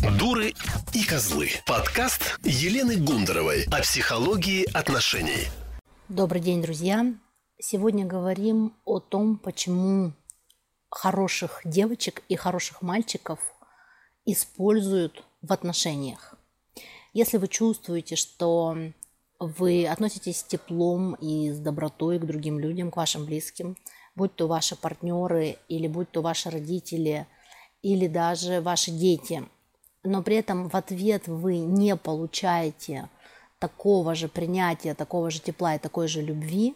Дуры и козлы. Подкаст Елены Гундаровой о психологии отношений. Добрый день, друзья. Сегодня говорим о том, почему хороших девочек и хороших мальчиков используют в отношениях. Если вы чувствуете, что вы относитесь с теплом и с добротой к другим людям, к вашим близким, будь то ваши партнеры или будь то ваши родители или даже ваши дети, но при этом в ответ вы не получаете такого же принятия, такого же тепла и такой же любви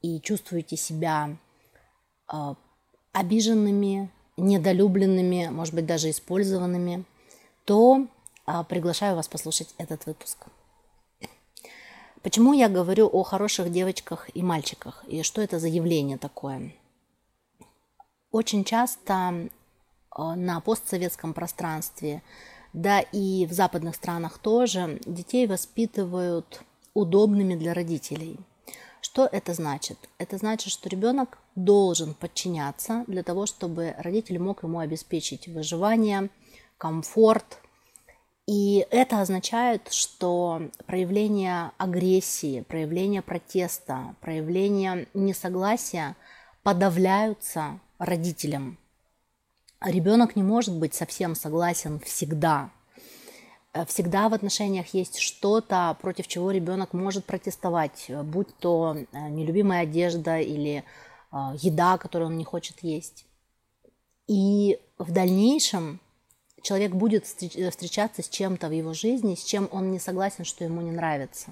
и чувствуете себя э, обиженными, недолюбленными, может быть, даже использованными, то э, приглашаю вас послушать этот выпуск. Почему я говорю о хороших девочках и мальчиках? И что это за явление такое? Очень часто э, на постсоветском пространстве, да и в западных странах тоже, детей воспитывают удобными для родителей. Что это значит? Это значит, что ребенок должен подчиняться для того, чтобы родитель мог ему обеспечить выживание, комфорт, и это означает, что проявление агрессии, проявление протеста, проявление несогласия подавляются родителям. Ребенок не может быть совсем согласен всегда. Всегда в отношениях есть что-то, против чего ребенок может протестовать, будь то э, нелюбимая одежда или э, еда, которую он не хочет есть. И в дальнейшем человек будет э, встречаться с чем-то в его жизни, с чем он не согласен, что ему не нравится.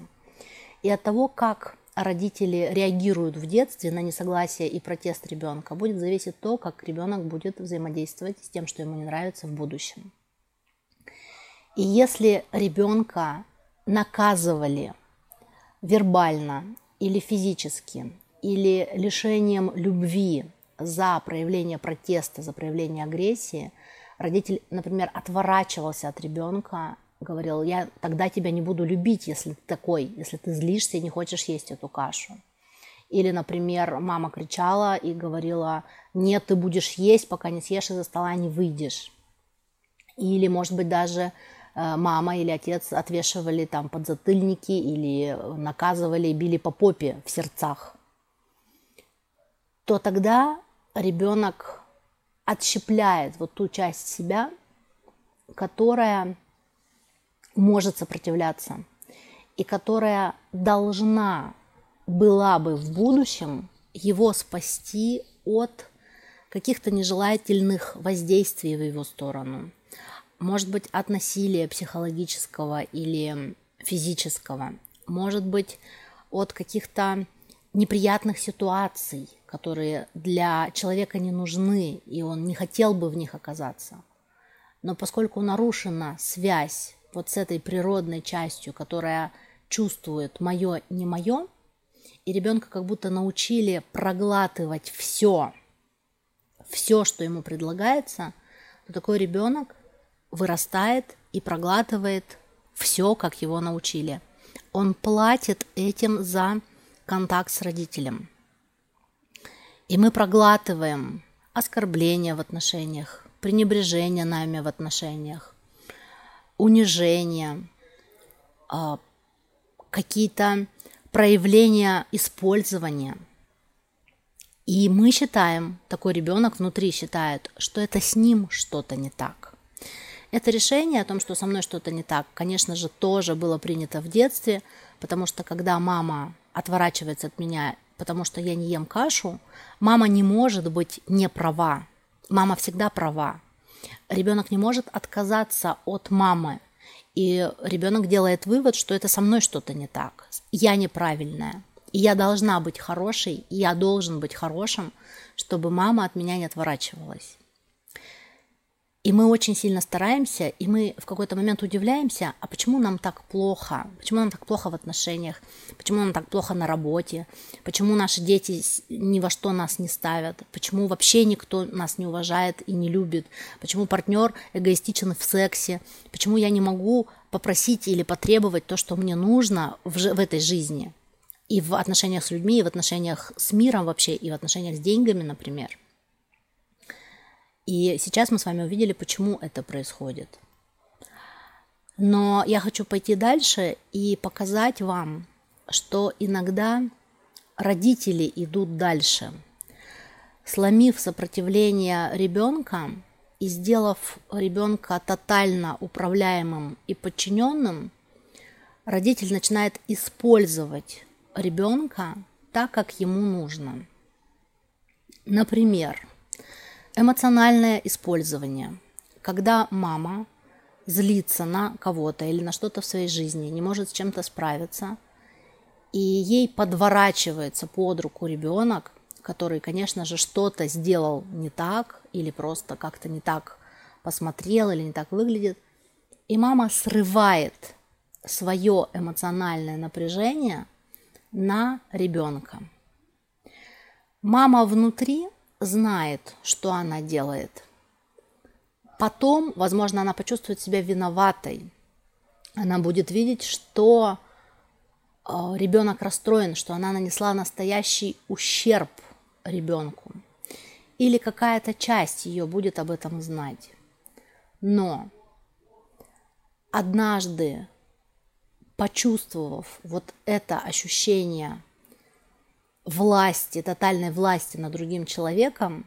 И от того, как родители реагируют в детстве на несогласие и протест ребенка, будет зависеть то, как ребенок будет взаимодействовать с тем, что ему не нравится в будущем. И если ребенка наказывали вербально или физически, или лишением любви за проявление протеста, за проявление агрессии – родитель, например, отворачивался от ребенка, говорил, я тогда тебя не буду любить, если ты такой, если ты злишься и не хочешь есть эту кашу. Или, например, мама кричала и говорила, нет, ты будешь есть, пока не съешь из-за стола, не выйдешь. Или, может быть, даже э, мама или отец отвешивали там подзатыльники или наказывали били по попе в сердцах, то тогда ребенок отщепляет вот ту часть себя, которая может сопротивляться и которая должна была бы в будущем его спасти от каких-то нежелательных воздействий в его сторону. Может быть, от насилия психологического или физического. Может быть, от каких-то неприятных ситуаций, которые для человека не нужны, и он не хотел бы в них оказаться. Но поскольку нарушена связь вот с этой природной частью, которая чувствует мое, не мое, и ребенка как будто научили проглатывать все, все, что ему предлагается, то такой ребенок вырастает и проглатывает все, как его научили. Он платит этим за контакт с родителем. И мы проглатываем оскорбления в отношениях, пренебрежение нами в отношениях, унижение, а, какие-то проявления использования. И мы считаем, такой ребенок внутри считает, что это с ним что-то не так. Это решение о том, что со мной что-то не так, конечно же, тоже было принято в детстве, потому что когда мама отворачивается от меня, потому что я не ем кашу, мама не может быть не права. Мама всегда права. Ребенок не может отказаться от мамы. И ребенок делает вывод, что это со мной что-то не так. Я неправильная. И я должна быть хорошей, и я должен быть хорошим, чтобы мама от меня не отворачивалась. И мы очень сильно стараемся, и мы в какой-то момент удивляемся, а почему нам так плохо? Почему нам так плохо в отношениях? Почему нам так плохо на работе? Почему наши дети ни во что нас не ставят? Почему вообще никто нас не уважает и не любит? Почему партнер эгоистичен в сексе? Почему я не могу попросить или потребовать то, что мне нужно в, в этой жизни? И в отношениях с людьми, и в отношениях с миром вообще, и в отношениях с деньгами, например – и сейчас мы с вами увидели, почему это происходит. Но я хочу пойти дальше и показать вам, что иногда родители идут дальше. Сломив сопротивление ребенка и сделав ребенка тотально управляемым и подчиненным, родитель начинает использовать ребенка так, как ему нужно. Например, эмоциональное использование, когда мама злится на кого-то или на что-то в своей жизни, не может с чем-то справиться, и ей подворачивается под руку ребенок, который, конечно же, что-то сделал не так или просто как-то не так посмотрел или не так выглядит, и мама срывает свое эмоциональное напряжение на ребенка. Мама внутри знает, что она делает. Потом, возможно, она почувствует себя виноватой. Она будет видеть, что э, ребенок расстроен, что она нанесла настоящий ущерб ребенку. Или какая-то часть ее будет об этом знать. Но однажды почувствовав вот это ощущение власти, тотальной власти над другим человеком,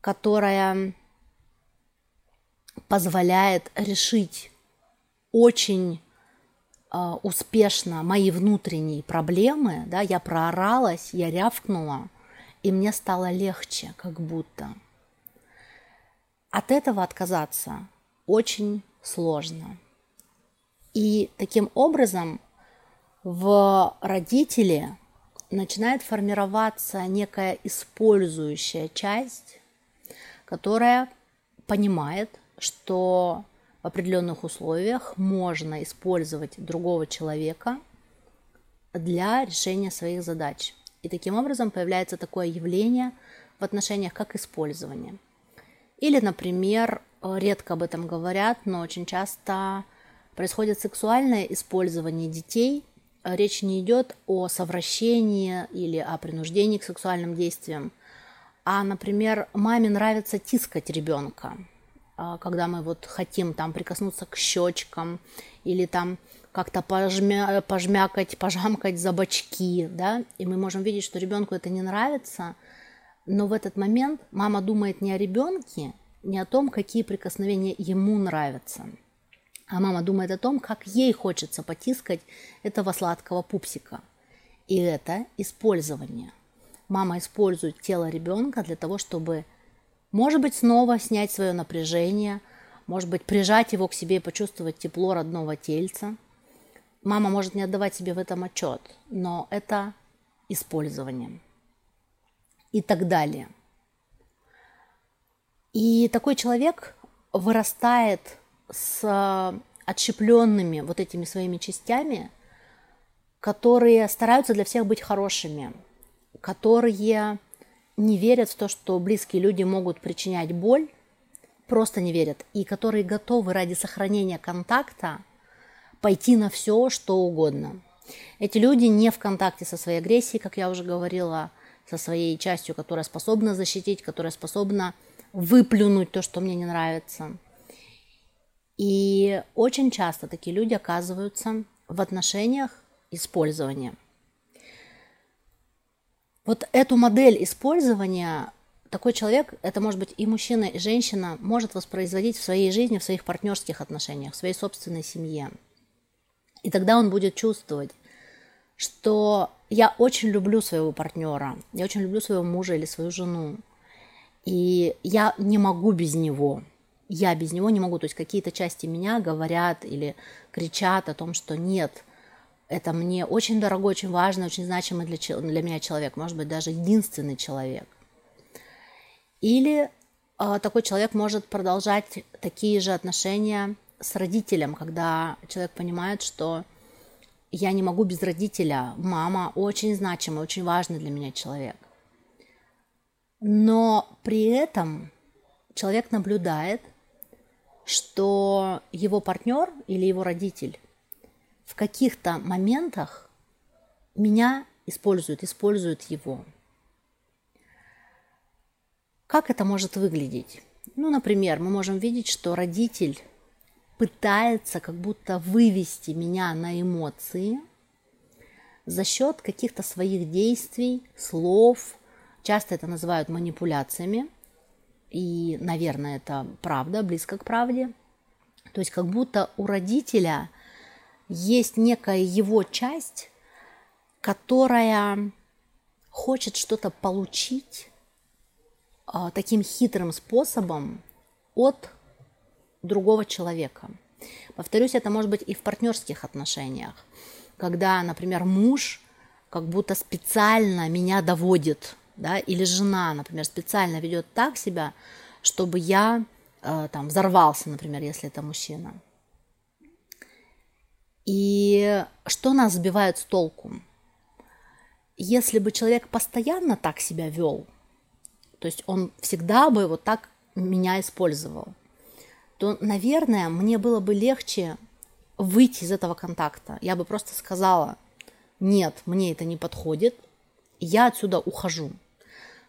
которая позволяет решить очень э, успешно мои внутренние проблемы, да, я прооралась, я рявкнула, и мне стало легче, как будто. От этого отказаться очень сложно. И таким образом в родителе начинает формироваться некая использующая часть, которая понимает, что в определенных условиях можно использовать другого человека для решения своих задач. И таким образом появляется такое явление в отношениях, как использование. Или, например, редко об этом говорят, но очень часто происходит сексуальное использование детей, речь не идет о совращении или о принуждении к сексуальным действиям, а, например, маме нравится тискать ребенка, а, когда мы вот хотим там прикоснуться к щечкам или там как-то пожмя, пожмякать, пожамкать за бочки, да, и мы можем видеть, что ребенку это не нравится, но в этот момент мама думает не о ребенке, не о том, какие прикосновения ему нравятся – а мама думает о том, как ей хочется потискать этого сладкого пупсика. И это использование. Мама использует тело ребенка для того, чтобы, может быть, снова снять свое напряжение, может быть, прижать его к себе и почувствовать тепло родного тельца. Мама может не отдавать себе в этом отчет, но это использование. И так далее. И такой человек вырастает с э, отщепленными вот этими своими частями, которые стараются для всех быть хорошими, которые не верят в то, что близкие люди могут причинять боль, просто не верят, и которые готовы ради сохранения контакта пойти на все, что угодно. Эти люди не в контакте со своей агрессией, как я уже говорила, со своей частью, которая способна защитить, которая способна выплюнуть то, что мне не нравится – и очень часто такие люди оказываются в отношениях использования. Вот эту модель использования такой человек, это может быть и мужчина, и женщина, может воспроизводить в своей жизни, в своих партнерских отношениях, в своей собственной семье. И тогда он будет чувствовать, что я очень люблю своего партнера, я очень люблю своего мужа или свою жену, и я не могу без него – я без него не могу. То есть какие-то части меня говорят или кричат о том, что нет, это мне очень дорогой, очень важный, очень значимый для, для меня человек, может быть, даже единственный человек. Или э, такой человек может продолжать такие же отношения с родителем, когда человек понимает, что я не могу без родителя, мама очень значимый, очень важный для меня человек. Но при этом человек наблюдает – что его партнер или его родитель в каких-то моментах меня использует, использует его. Как это может выглядеть? Ну, например, мы можем видеть, что родитель пытается как будто вывести меня на эмоции за счет каких-то своих действий, слов. Часто это называют манипуляциями. И, наверное, это правда, близко к правде. То есть как будто у родителя есть некая его часть, которая хочет что-то получить а, таким хитрым способом от другого человека. Повторюсь, это может быть и в партнерских отношениях, когда, например, муж как будто специально меня доводит, да, или жена, например, специально ведет так себя, чтобы я э, там взорвался, например, если это мужчина. И что нас сбивает с толку? Если бы человек постоянно так себя вел, то есть он всегда бы вот так меня использовал, то, наверное, мне было бы легче выйти из этого контакта. Я бы просто сказала, нет, мне это не подходит, я отсюда ухожу.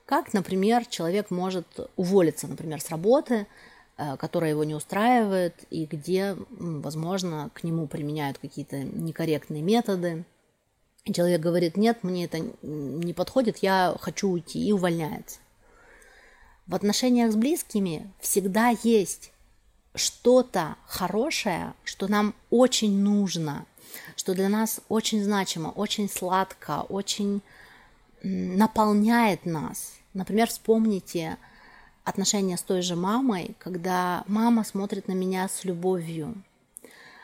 Как, например, человек может уволиться, например, с работы, э, которая его не устраивает, и где, возможно, к нему применяют какие-то некорректные методы. Человек говорит, нет, мне это не подходит, я хочу уйти, и увольняется. В отношениях с близкими всегда есть что-то хорошее, что нам очень нужно, что для нас очень значимо, очень сладко, очень наполняет нас. Например, вспомните отношения с той же мамой, когда мама смотрит на меня с любовью,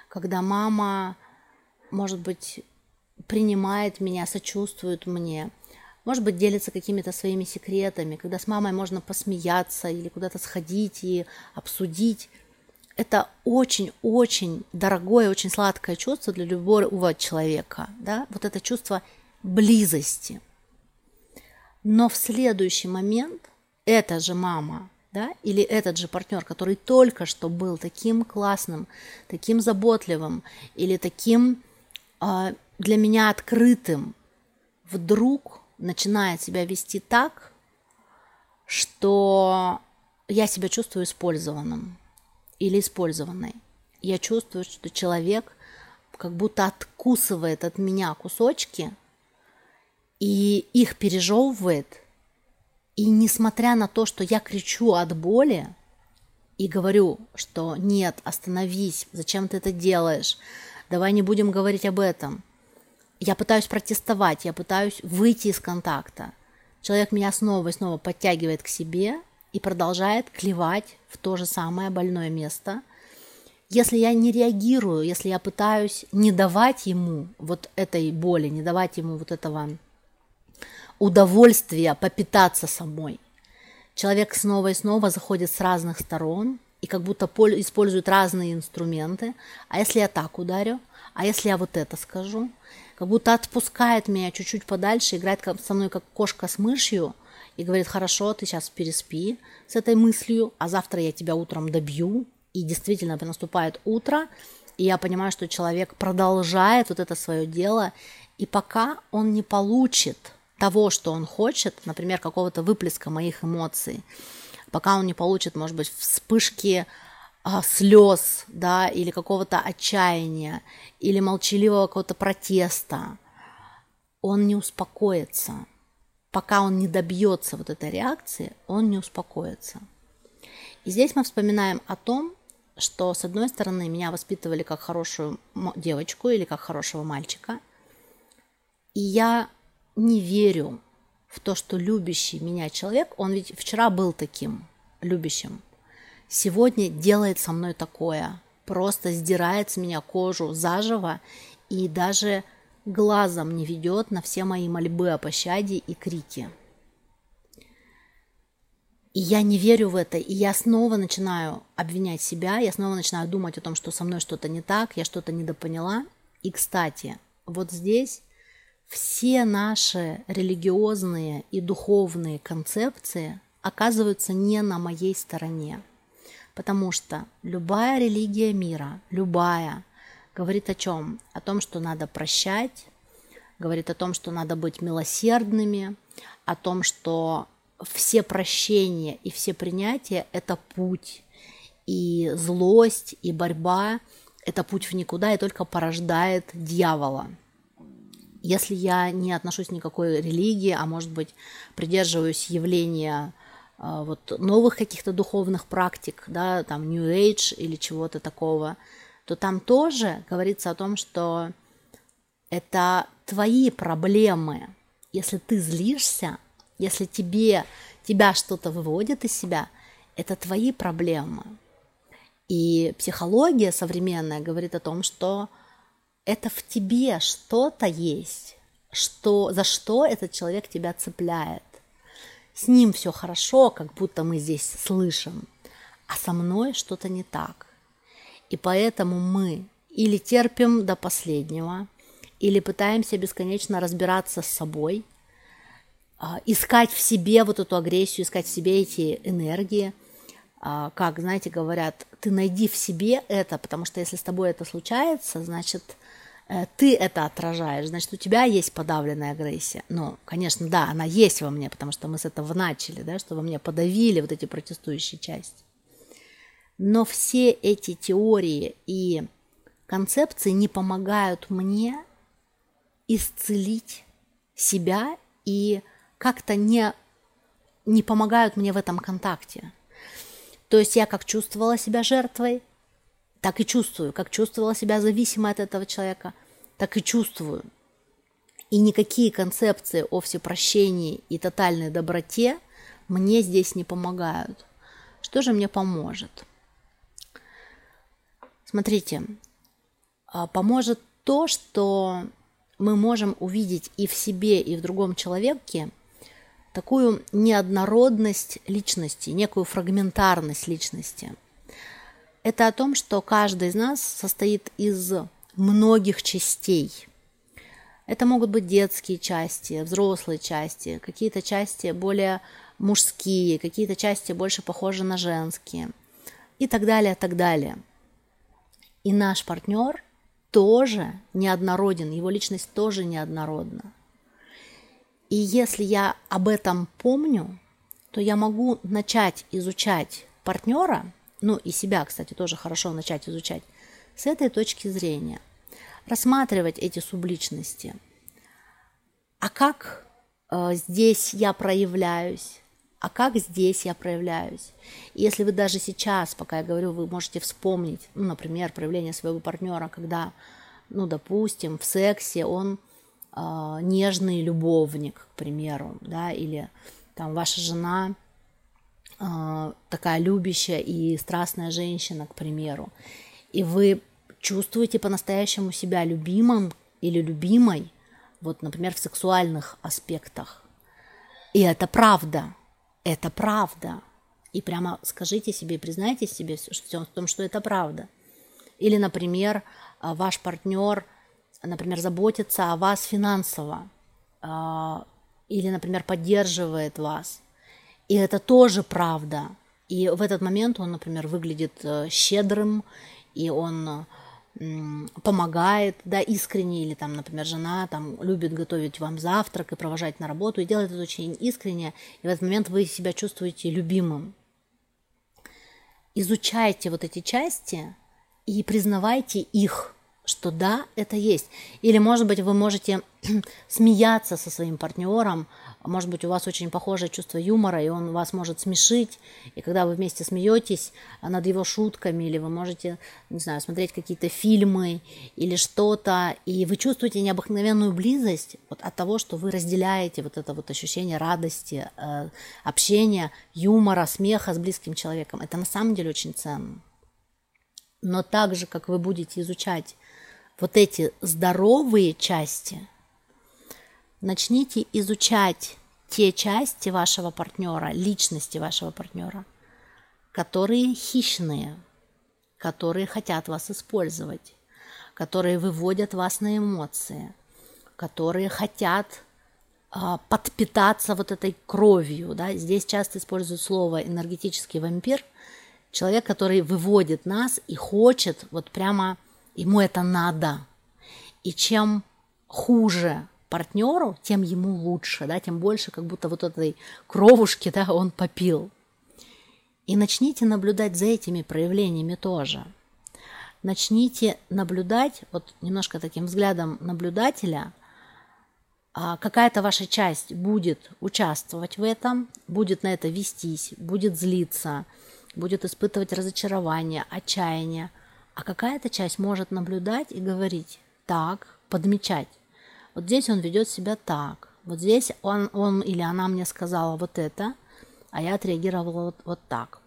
когда мама, может быть, принимает меня, сочувствует мне, может быть, делится какими-то своими секретами, когда с мамой можно посмеяться или куда-то сходить и обсудить это очень-очень дорогое, очень сладкое чувство для любого человека, да, вот это чувство близости. Но в следующий момент эта же мама, да, или этот же партнер, который только что был таким классным, таким заботливым или таким э, для меня открытым, вдруг начинает себя вести так, что я себя чувствую использованным или использованной. Я чувствую, что человек как будто откусывает от меня кусочки и их пережевывает. И несмотря на то, что я кричу от боли и говорю, что нет, остановись, зачем ты это делаешь, давай не будем говорить об этом. Я пытаюсь протестовать, я пытаюсь выйти из контакта. Человек меня снова и снова подтягивает к себе – и продолжает клевать в то же самое больное место. Если я не реагирую, если я пытаюсь не давать ему вот этой боли, не давать ему вот этого удовольствия попитаться самой, человек снова и снова заходит с разных сторон и как будто использует разные инструменты. А если я так ударю? А если я вот это скажу? Как будто отпускает меня чуть-чуть подальше, играет со мной как кошка с мышью – и говорит, хорошо, ты сейчас переспи с этой мыслью, а завтра я тебя утром добью. И действительно наступает утро, и я понимаю, что человек продолжает вот это свое дело, и пока он не получит того, что он хочет, например, какого-то выплеска моих эмоций, пока он не получит, может быть, вспышки а, слез, да, или какого-то отчаяния, или молчаливого какого-то протеста, он не успокоится пока он не добьется вот этой реакции, он не успокоится. И здесь мы вспоминаем о том, что, с одной стороны, меня воспитывали как хорошую девочку или как хорошего мальчика, и я не верю в то, что любящий меня человек, он ведь вчера был таким любящим, сегодня делает со мной такое, просто сдирает с меня кожу заживо и даже глазом не ведет на все мои мольбы о пощаде и крики. И я не верю в это, и я снова начинаю обвинять себя, я снова начинаю думать о том, что со мной что-то не так, я что-то недопоняла. И, кстати, вот здесь все наши религиозные и духовные концепции оказываются не на моей стороне. Потому что любая религия мира, любая, говорит о чем? О том, что надо прощать, говорит о том, что надо быть милосердными, о том, что все прощения и все принятия – это путь. и злость, и борьба – это путь в никуда и только порождает дьявола. Если я не отношусь никакой религии, а может быть придерживаюсь явления а, вот, новых каких-то духовных практик, да, там New Age или чего-то такого, то там тоже говорится о том, что это твои проблемы. Если ты злишься, если тебе, тебя что-то выводит из себя, это твои проблемы. И психология современная говорит о том, что это в тебе что-то есть, что, за что этот человек тебя цепляет. С ним все хорошо, как будто мы здесь слышим, а со мной что-то не так. И поэтому мы или терпим до последнего, или пытаемся бесконечно разбираться с собой, а, искать в себе вот эту агрессию, искать в себе эти энергии. А, как, знаете, говорят, ты найди в себе это, потому что если с тобой это случается, значит, ты это отражаешь, значит, у тебя есть подавленная агрессия. Ну, конечно, да, она есть во мне, потому что мы с этого начали, да, что во мне подавили вот эти протестующие части. Но все эти теории и концепции не помогают мне исцелить себя и как-то не, не помогают мне в этом контакте. То есть я как чувствовала себя жертвой, так и чувствую, как чувствовала себя зависимой от этого человека, так и чувствую. И никакие концепции о всепрощении и тотальной доброте мне здесь не помогают. Что же мне поможет? Смотрите, а, поможет то, что мы можем увидеть и в себе, и в другом человеке такую неоднородность личности, некую фрагментарность личности. Это о том, что каждый из нас состоит из многих частей. Это могут быть детские части, взрослые части, какие-то части более мужские, какие-то части больше похожи на женские и так далее, так далее. И наш партнер – тоже неоднороден, его личность тоже неоднородна. И если я об этом помню, то я могу начать изучать партнера, ну и себя, кстати, тоже хорошо начать изучать, с этой точки зрения. Рассматривать эти субличности. А как э, здесь я проявляюсь? а как здесь я проявляюсь. И если вы даже сейчас, пока я говорю, вы можете вспомнить, ну, например, проявление своего партнера, когда, ну, допустим, в сексе он э, нежный любовник, к примеру, да, или там ваша жена такая любящая и страстная женщина, к примеру, и вы чувствуете по-настоящему себя любимым или любимой, вот, например, в сексуальных аспектах. И это правда – это правда. И прямо скажите себе, признайте себе в том, что это правда. Или, например, а, ваш партнер, например, заботится о вас финансово, а, или, например, поддерживает вас. И это тоже правда. И в этот момент он, например, выглядит э, щедрым, и он помогает, да, искренне, или там, например, жена там любит готовить вам завтрак и провожать на работу, и делает это очень искренне, и в этот момент вы себя чувствуете любимым. Изучайте вот эти части и признавайте их, что да, это есть. Или, может быть, вы можете смеяться со своим партнером, может быть, у вас очень похожее чувство юмора, и он вас может смешить, и когда вы вместе смеетесь над его шутками, или вы можете, не знаю, смотреть какие-то фильмы или что-то, и вы чувствуете необыкновенную близость вот от того, что вы разделяете вот это вот ощущение радости, э, общения, юмора, смеха с близким человеком. Это на самом деле очень ценно. Но так же, как вы будете изучать вот эти здоровые части – начните изучать те части вашего партнера, личности вашего партнера, которые хищные, которые хотят вас использовать, которые выводят вас на эмоции, которые хотят а, подпитаться вот этой кровью. Да? Здесь часто используют слово энергетический вампир, человек, который выводит нас и хочет, вот прямо ему это надо. И чем хуже партнеру, тем ему лучше, да, тем больше как будто вот этой кровушки, да, он попил. И начните наблюдать за этими проявлениями тоже. Начните наблюдать, вот немножко таким взглядом наблюдателя, а какая-то ваша часть будет участвовать в этом, будет на это вестись, будет злиться, будет испытывать разочарование, отчаяние, а какая-то часть может наблюдать и говорить так, подмечать. Вот здесь он ведет себя так, вот здесь он, он или она мне сказала вот это, а я отреагировала вот, вот так.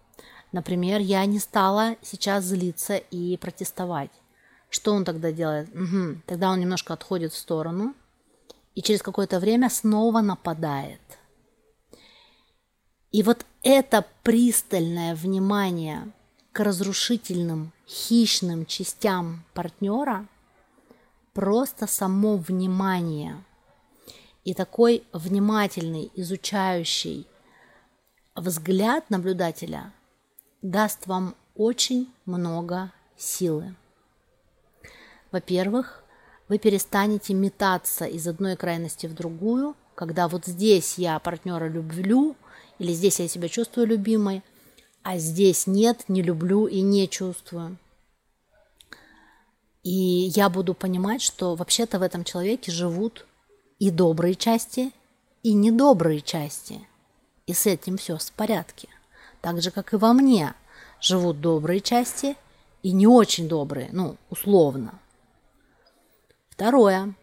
Например, я не стала сейчас злиться и протестовать. Что он тогда делает? Угу. Тогда он немножко отходит в сторону и через какое-то время снова нападает. И вот это пристальное внимание к разрушительным, хищным частям партнера, просто само внимание и такой внимательный, изучающий взгляд наблюдателя даст вам очень много силы. Во-первых, вы перестанете метаться из одной крайности в другую, когда вот здесь я партнера люблю, или здесь я себя чувствую любимой, а здесь нет, не люблю и не чувствую. И я буду понимать, что вообще-то в этом человеке живут и добрые части, и недобрые части. И с этим все в порядке. Так же, как и во мне живут добрые части и не очень добрые, ну, условно. Второе.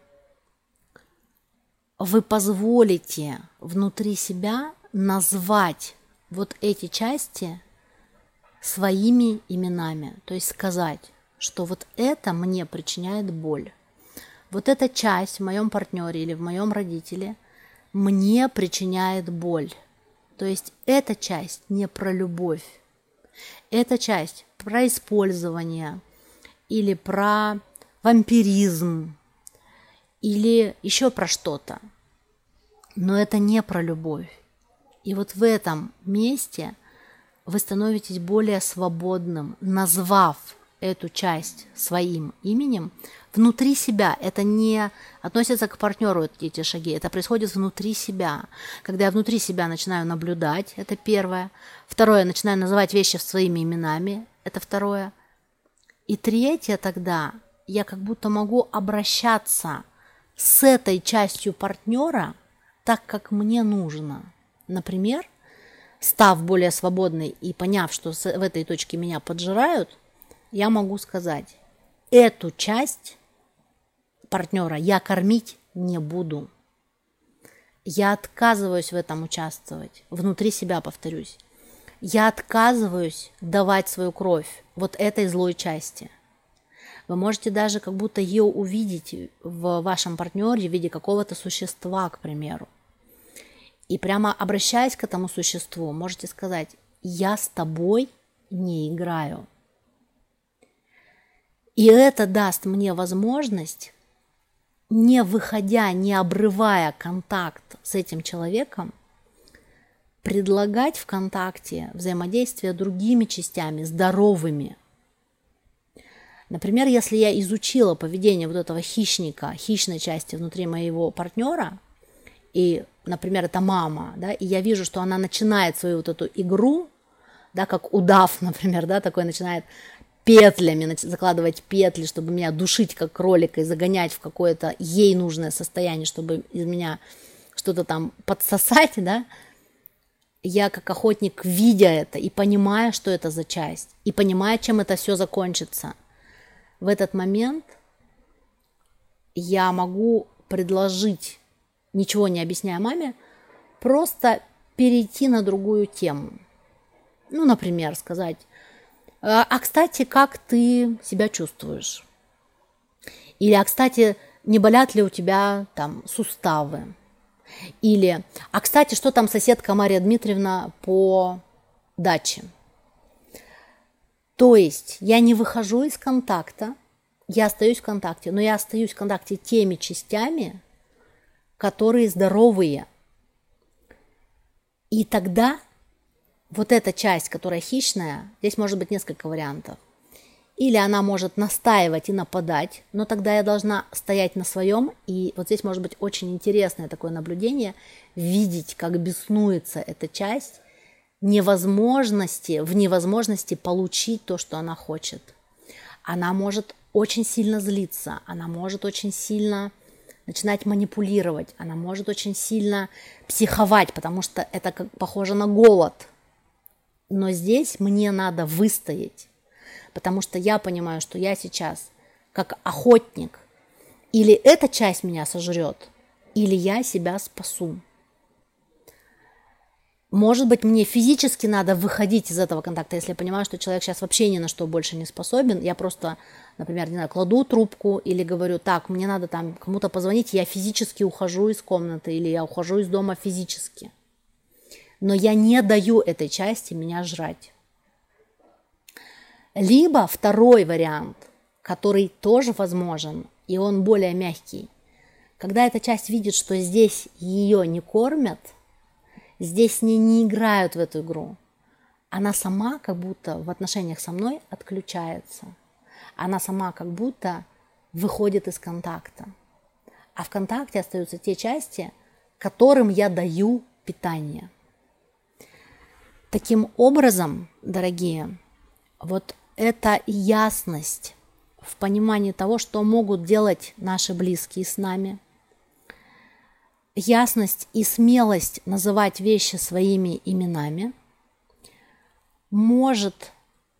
Вы позволите внутри себя назвать вот эти части своими именами, то есть сказать, что вот это мне причиняет боль. Вот эта часть в моем партнере или в моем родителе мне причиняет боль. То есть эта часть не про любовь. Эта часть про использование или про вампиризм или еще про что-то. Но это не про любовь. И вот в этом месте вы становитесь более свободным, назвав эту часть своим именем внутри себя. Это не относится к партнеру эти шаги, это происходит внутри себя. Когда я внутри себя начинаю наблюдать, это первое. Второе, начинаю называть вещи своими именами, это второе. И третье тогда, я как будто могу обращаться с этой частью партнера так, как мне нужно – Например, став более свободной и поняв, что в этой точке меня поджирают, я могу сказать, эту часть партнера я кормить не буду. Я отказываюсь в этом участвовать, внутри себя повторюсь. Я отказываюсь давать свою кровь вот этой злой части. Вы можете даже как будто ее увидеть в вашем партнере в виде какого-то существа, к примеру. И прямо обращаясь к этому существу, можете сказать, я с тобой не играю. И это даст мне возможность, не выходя, не обрывая контакт с этим человеком, предлагать в контакте взаимодействие другими частями, здоровыми. Например, если я изучила поведение вот этого хищника, хищной части внутри моего партнера, и например, это мама, да, и я вижу, что она начинает свою вот эту игру, да, как удав, например, да, такой начинает петлями, закладывать петли, чтобы меня душить как кролика и загонять в какое-то ей нужное состояние, чтобы из меня что-то там подсосать, да, я как охотник, видя это и понимая, что это за часть, и понимая, чем это все закончится, в этот момент я могу предложить ничего не объясняя маме, просто перейти на другую тему. Ну, например, сказать, а, а кстати, как ты себя чувствуешь? Или, а кстати, не болят ли у тебя там суставы? Или, а кстати, что там соседка Мария Дмитриевна по даче? То есть я не выхожу из контакта, я остаюсь в контакте, но я остаюсь в контакте теми частями, которые здоровые. И тогда вот эта часть, которая хищная, здесь может быть несколько вариантов. Или она может настаивать и нападать, но тогда я должна стоять на своем. И вот здесь может быть очень интересное такое наблюдение, видеть, как беснуется эта часть, невозможности, в невозможности получить то, что она хочет. Она может очень сильно злиться, она может очень сильно начинать манипулировать, она может очень сильно психовать, потому что это как похоже на голод. Но здесь мне надо выстоять, потому что я понимаю, что я сейчас как охотник, или эта часть меня сожрет, или я себя спасу. Может быть, мне физически надо выходить из этого контакта, если я понимаю, что человек сейчас вообще ни на что больше не способен. Я просто, например, не знаю, кладу трубку или говорю, так, мне надо там кому-то позвонить, я физически ухожу из комнаты или я ухожу из дома физически. Но я не даю этой части меня жрать. Либо второй вариант, который тоже возможен, и он более мягкий. Когда эта часть видит, что здесь ее не кормят – Здесь с ней не играют в эту игру. Она сама как будто в отношениях со мной отключается. Она сама как будто выходит из контакта. А в контакте остаются те части, которым я даю питание. Таким образом, дорогие, вот эта ясность в понимании того, что могут делать наши близкие с нами, ясность и смелость называть вещи своими именами может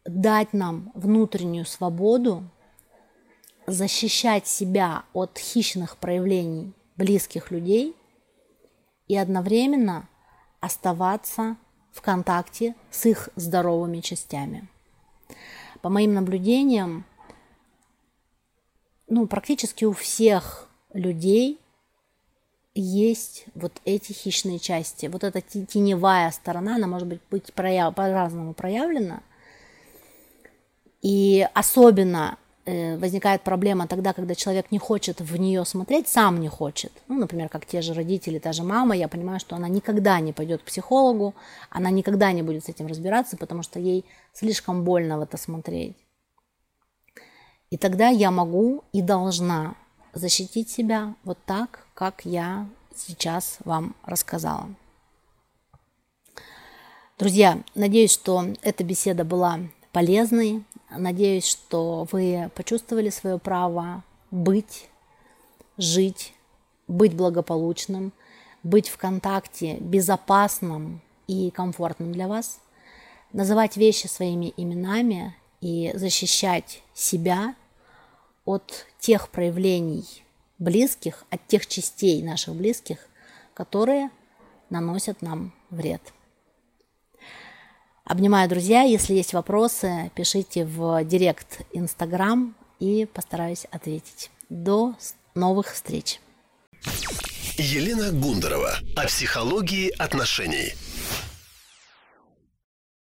дать нам внутреннюю свободу защищать себя от хищных проявлений близких людей и одновременно оставаться в контакте с их здоровыми частями. По моим наблюдениям, ну, практически у всех людей есть вот эти хищные части. Вот эта теневая сторона, она может быть, быть прояв... по-разному проявлена. И особенно возникает проблема тогда, когда человек не хочет в нее смотреть, сам не хочет. Ну, например, как те же родители, та же мама, я понимаю, что она никогда не пойдет к психологу, она никогда не будет с этим разбираться, потому что ей слишком больно в это смотреть. И тогда я могу и должна защитить себя вот так, как я сейчас вам рассказала. Друзья, надеюсь, что эта беседа была полезной. Надеюсь, что вы почувствовали свое право быть, жить, быть благополучным, быть в контакте безопасным и комфортным для вас, называть вещи своими именами и защищать себя от тех проявлений близких, от тех частей наших близких, которые наносят нам вред. Обнимаю, друзья. Если есть вопросы, пишите в директ Инстаграм и постараюсь ответить. До новых встреч. Елена Гундарова о психологии отношений.